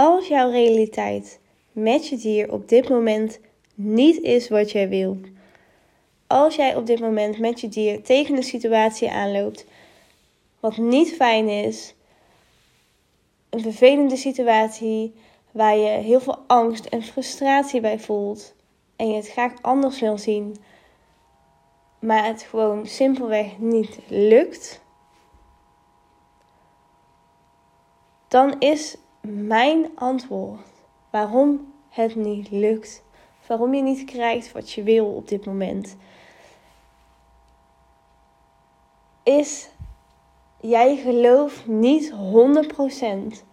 Als jouw realiteit met je dier op dit moment niet is wat jij wil. Als jij op dit moment met je dier tegen een situatie aanloopt wat niet fijn is, een vervelende situatie waar je heel veel angst en frustratie bij voelt en je het graag anders wil zien, maar het gewoon simpelweg niet lukt, dan is mijn antwoord waarom het niet lukt, waarom je niet krijgt wat je wil op dit moment, is jij gelooft niet 100%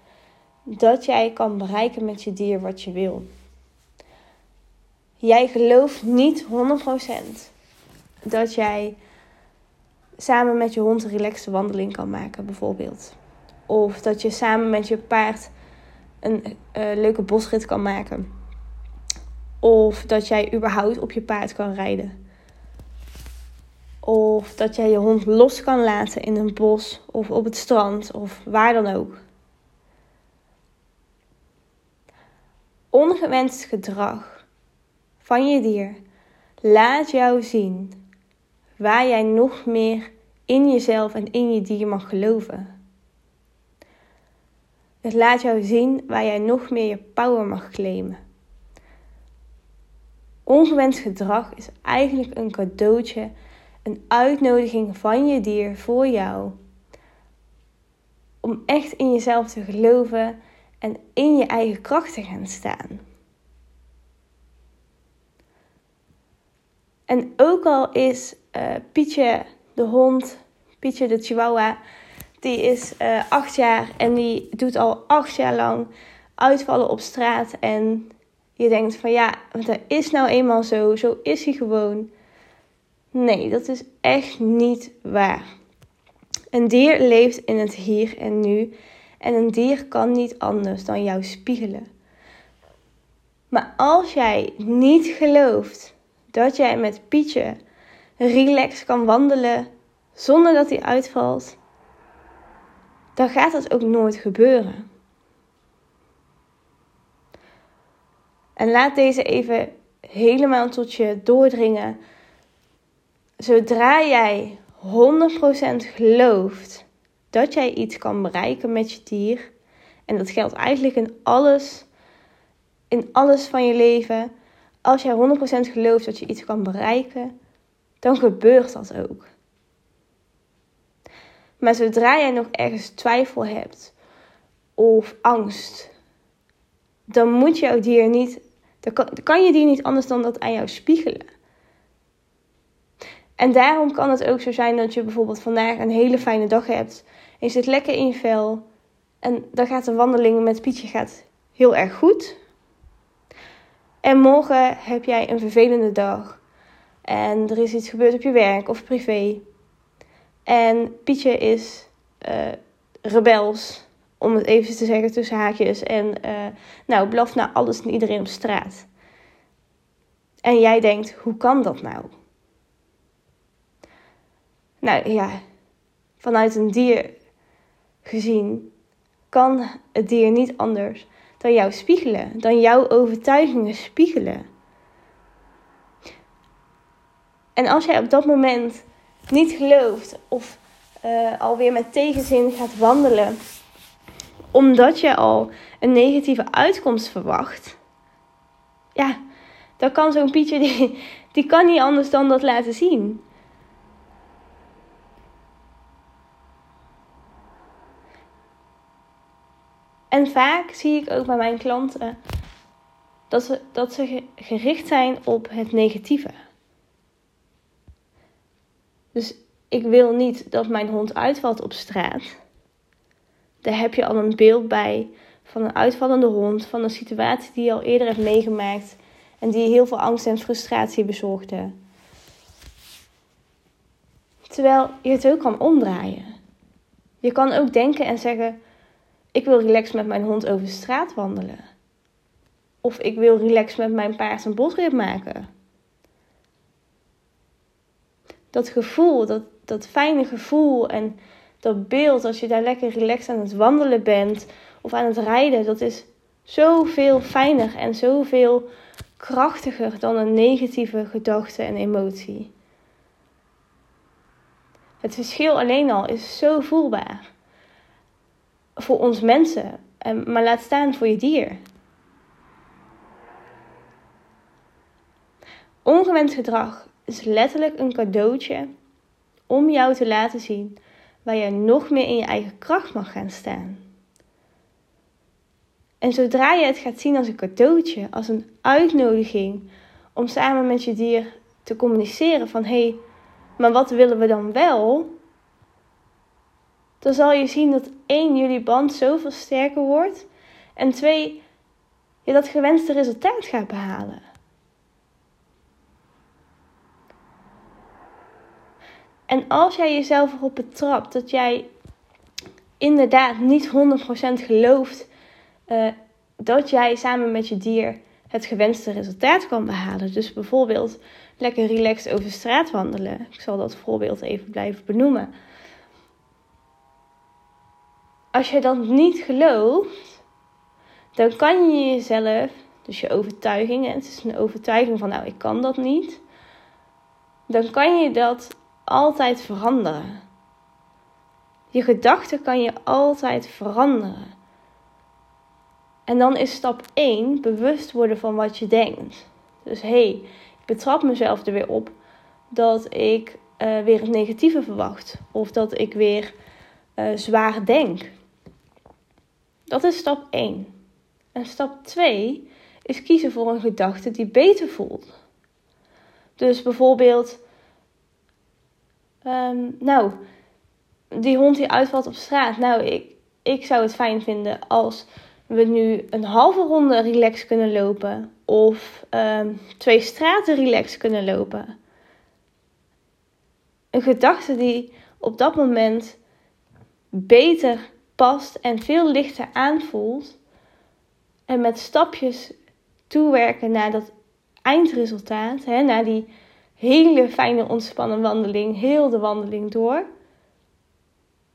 dat jij kan bereiken met je dier wat je wil. Jij gelooft niet 100% dat jij samen met je hond een relaxte wandeling kan maken, bijvoorbeeld. Of dat je samen met je paard een uh, leuke bosrit kan maken. Of dat jij überhaupt op je paard kan rijden. Of dat jij je hond los kan laten in een bos of op het strand of waar dan ook. Ongewenst gedrag van je dier laat jou zien waar jij nog meer in jezelf en in je dier mag geloven. Het laat jou zien waar jij nog meer je power mag claimen. Ongewenst gedrag is eigenlijk een cadeautje, een uitnodiging van je dier voor jou. Om echt in jezelf te geloven en in je eigen kracht te gaan staan. En ook al is uh, Pietje de hond, Pietje de Chihuahua, die is uh, acht jaar en die doet al acht jaar lang uitvallen op straat. En je denkt van ja, dat is nou eenmaal zo, zo is hij gewoon. Nee, dat is echt niet waar. Een dier leeft in het hier en nu en een dier kan niet anders dan jou spiegelen. Maar als jij niet gelooft dat jij met Pietje relax kan wandelen zonder dat hij uitvalt, dan gaat dat ook nooit gebeuren. En laat deze even helemaal tot je doordringen. Zodra jij 100% gelooft dat jij iets kan bereiken met je dier, en dat geldt eigenlijk in alles, in alles van je leven. Als jij 100% gelooft dat je iets kan bereiken, dan gebeurt dat ook. Maar zodra jij nog ergens twijfel hebt of angst, dan moet jouw dier niet, dan kan, je dier niet anders dan dat aan jou spiegelen. En daarom kan het ook zo zijn dat je bijvoorbeeld vandaag een hele fijne dag hebt. En je zit lekker in je vel. En dan gaat de wandeling met Pietje gaat heel erg goed. En morgen heb jij een vervelende dag. En er is iets gebeurd op je werk of privé. En Pietje is uh, rebels, om het even te zeggen tussen haakjes. En uh, nou, blaft naar alles en iedereen op straat. En jij denkt, hoe kan dat nou? Nou ja, vanuit een dier gezien kan het dier niet anders dan jou spiegelen, dan jouw overtuigingen spiegelen. En als jij op dat moment niet gelooft of uh, alweer met tegenzin gaat wandelen, omdat je al een negatieve uitkomst verwacht, ja, dan kan zo'n Pietje, die, die kan niet anders dan dat laten zien. En vaak zie ik ook bij mijn klanten dat ze, dat ze gericht zijn op het negatieve. Dus ik wil niet dat mijn hond uitvalt op straat. Daar heb je al een beeld bij van een uitvallende hond, van een situatie die je al eerder hebt meegemaakt en die heel veel angst en frustratie bezorgde. Terwijl je het ook kan omdraaien. Je kan ook denken en zeggen: Ik wil relaxed met mijn hond over de straat wandelen. Of ik wil relaxed met mijn paard een bosrit maken. Dat gevoel, dat, dat fijne gevoel en dat beeld als je daar lekker relaxed aan het wandelen bent of aan het rijden, dat is zoveel fijner en zoveel krachtiger dan een negatieve gedachte en emotie. Het verschil alleen al is zo voelbaar. Voor ons mensen, maar laat staan voor je dier. Ongewenst gedrag is letterlijk een cadeautje om jou te laten zien waar je nog meer in je eigen kracht mag gaan staan. En zodra je het gaat zien als een cadeautje, als een uitnodiging om samen met je dier te communiceren van hé, hey, maar wat willen we dan wel? Dan zal je zien dat één, jullie band zoveel sterker wordt en twee, je dat gewenste resultaat gaat behalen. En als jij jezelf erop betrapt dat jij inderdaad niet 100% gelooft uh, dat jij samen met je dier het gewenste resultaat kan behalen. Dus bijvoorbeeld lekker relaxed over straat wandelen. Ik zal dat voorbeeld even blijven benoemen. Als je dat niet gelooft, dan kan je jezelf, dus je overtuiging, het is een overtuiging van nou ik kan dat niet, dan kan je dat altijd veranderen. Je gedachten kan je altijd veranderen. En dan is stap 1 bewust worden van wat je denkt. Dus hé, hey, ik betrap mezelf er weer op dat ik uh, weer het negatieve verwacht. Of dat ik weer uh, zwaar denk. Dat is stap 1. En stap 2 is kiezen voor een gedachte die beter voelt. Dus bijvoorbeeld, um, nou, die hond die uitvalt op straat. Nou, ik, ik zou het fijn vinden als we nu een halve ronde relax kunnen lopen of ehm, twee straten relax kunnen lopen. Een gedachte die op dat moment beter past en veel lichter aanvoelt. En met stapjes toewerken naar dat eindresultaat, hè, naar die hele fijne ontspannen wandeling, heel de wandeling door.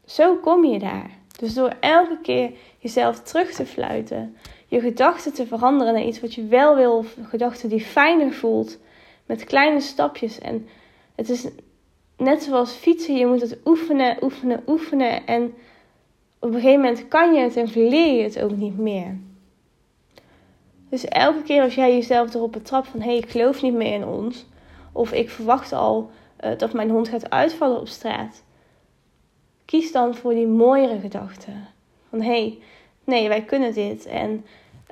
Zo kom je daar. Dus door elke keer jezelf terug te fluiten, je gedachten te veranderen naar iets wat je wel wil, of gedachten die fijner voelt, met kleine stapjes. En het is net zoals fietsen, je moet het oefenen, oefenen, oefenen. En op een gegeven moment kan je het en verleer je het ook niet meer. Dus elke keer als jij jezelf erop betrapt van hé, hey, ik geloof niet meer in ons, of ik verwacht al uh, dat mijn hond gaat uitvallen op straat, kies dan voor die mooiere gedachten. Van hé, hey, nee, wij kunnen dit. En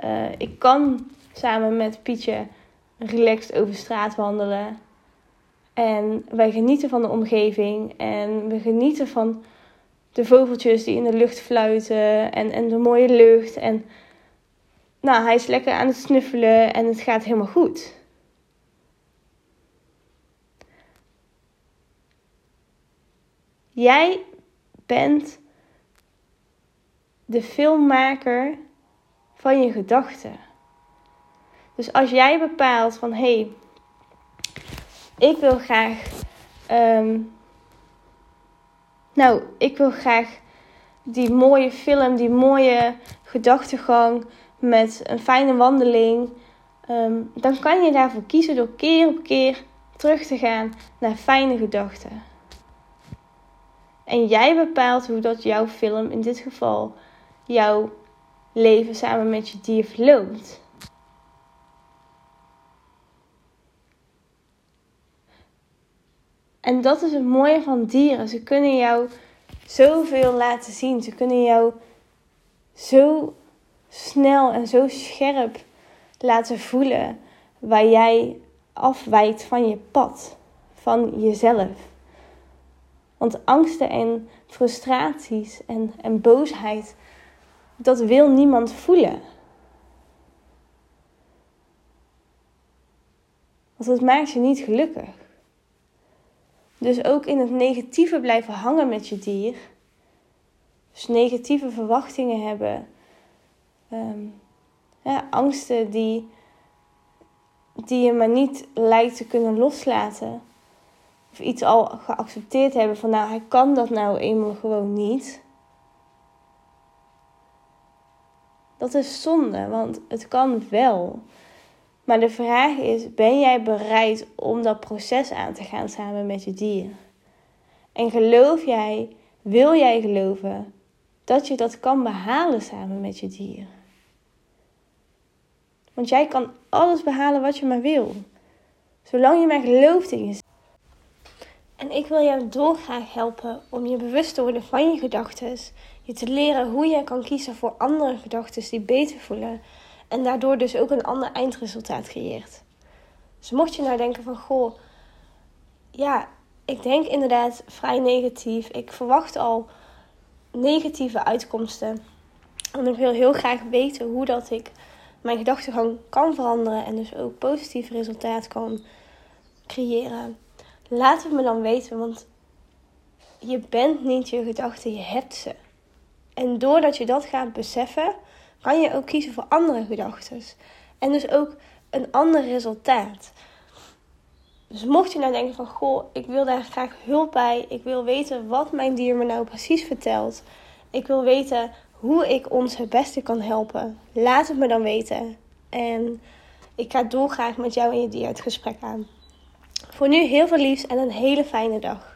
uh, ik kan samen met Pietje relaxed over straat wandelen. En wij genieten van de omgeving. En we genieten van de vogeltjes die in de lucht fluiten. En, en de mooie lucht. En nou, hij is lekker aan het snuffelen en het gaat helemaal goed. Jij bent de filmmaker van je gedachten. Dus als jij bepaalt van hé, hey, ik wil graag, ehm, nou, ik wil graag die mooie film, die mooie gedachtegang met een fijne wandeling, um, dan kan je daarvoor kiezen door keer op keer terug te gaan naar fijne gedachten. En jij bepaalt hoe dat jouw film, in dit geval jouw leven samen met je dier, verloopt. En dat is het mooie van dieren. Ze kunnen jou zoveel laten zien. Ze kunnen jou zo snel en zo scherp laten voelen waar jij afwijkt van je pad, van jezelf. Want angsten en frustraties en, en boosheid, dat wil niemand voelen. Want dat maakt je niet gelukkig. Dus ook in het negatieve blijven hangen met je dier. Dus negatieve verwachtingen hebben. Um, angsten die, die je maar niet lijkt te kunnen loslaten of iets al geaccepteerd hebben van nou, hij kan dat nou eenmaal gewoon niet. Dat is zonde, want het kan wel. Maar de vraag is: ben jij bereid om dat proces aan te gaan samen met je dier? En geloof jij, wil jij geloven dat je dat kan behalen samen met je dier? Want jij kan alles behalen wat je maar wil. Zolang je maar gelooft in jezelf. En ik wil jou dolgraag helpen om je bewust te worden van je gedachten. Je te leren hoe je kan kiezen voor andere gedachten die beter voelen. En daardoor dus ook een ander eindresultaat creëert. Dus mocht je nou denken van, goh, ja, ik denk inderdaad vrij negatief. Ik verwacht al negatieve uitkomsten. En ik wil heel graag weten hoe dat ik mijn gedachtegang kan veranderen en dus ook positief resultaat kan creëren. Laat het me dan weten, want je bent niet je gedachten, je hebt ze. En doordat je dat gaat beseffen, kan je ook kiezen voor andere gedachten. En dus ook een ander resultaat. Dus mocht je nou denken van, goh, ik wil daar graag hulp bij. Ik wil weten wat mijn dier me nou precies vertelt. Ik wil weten hoe ik ons het beste kan helpen. Laat het me dan weten. En ik ga dolgraag met jou en je dier het gesprek aan. Voor nu heel veel liefs en een hele fijne dag.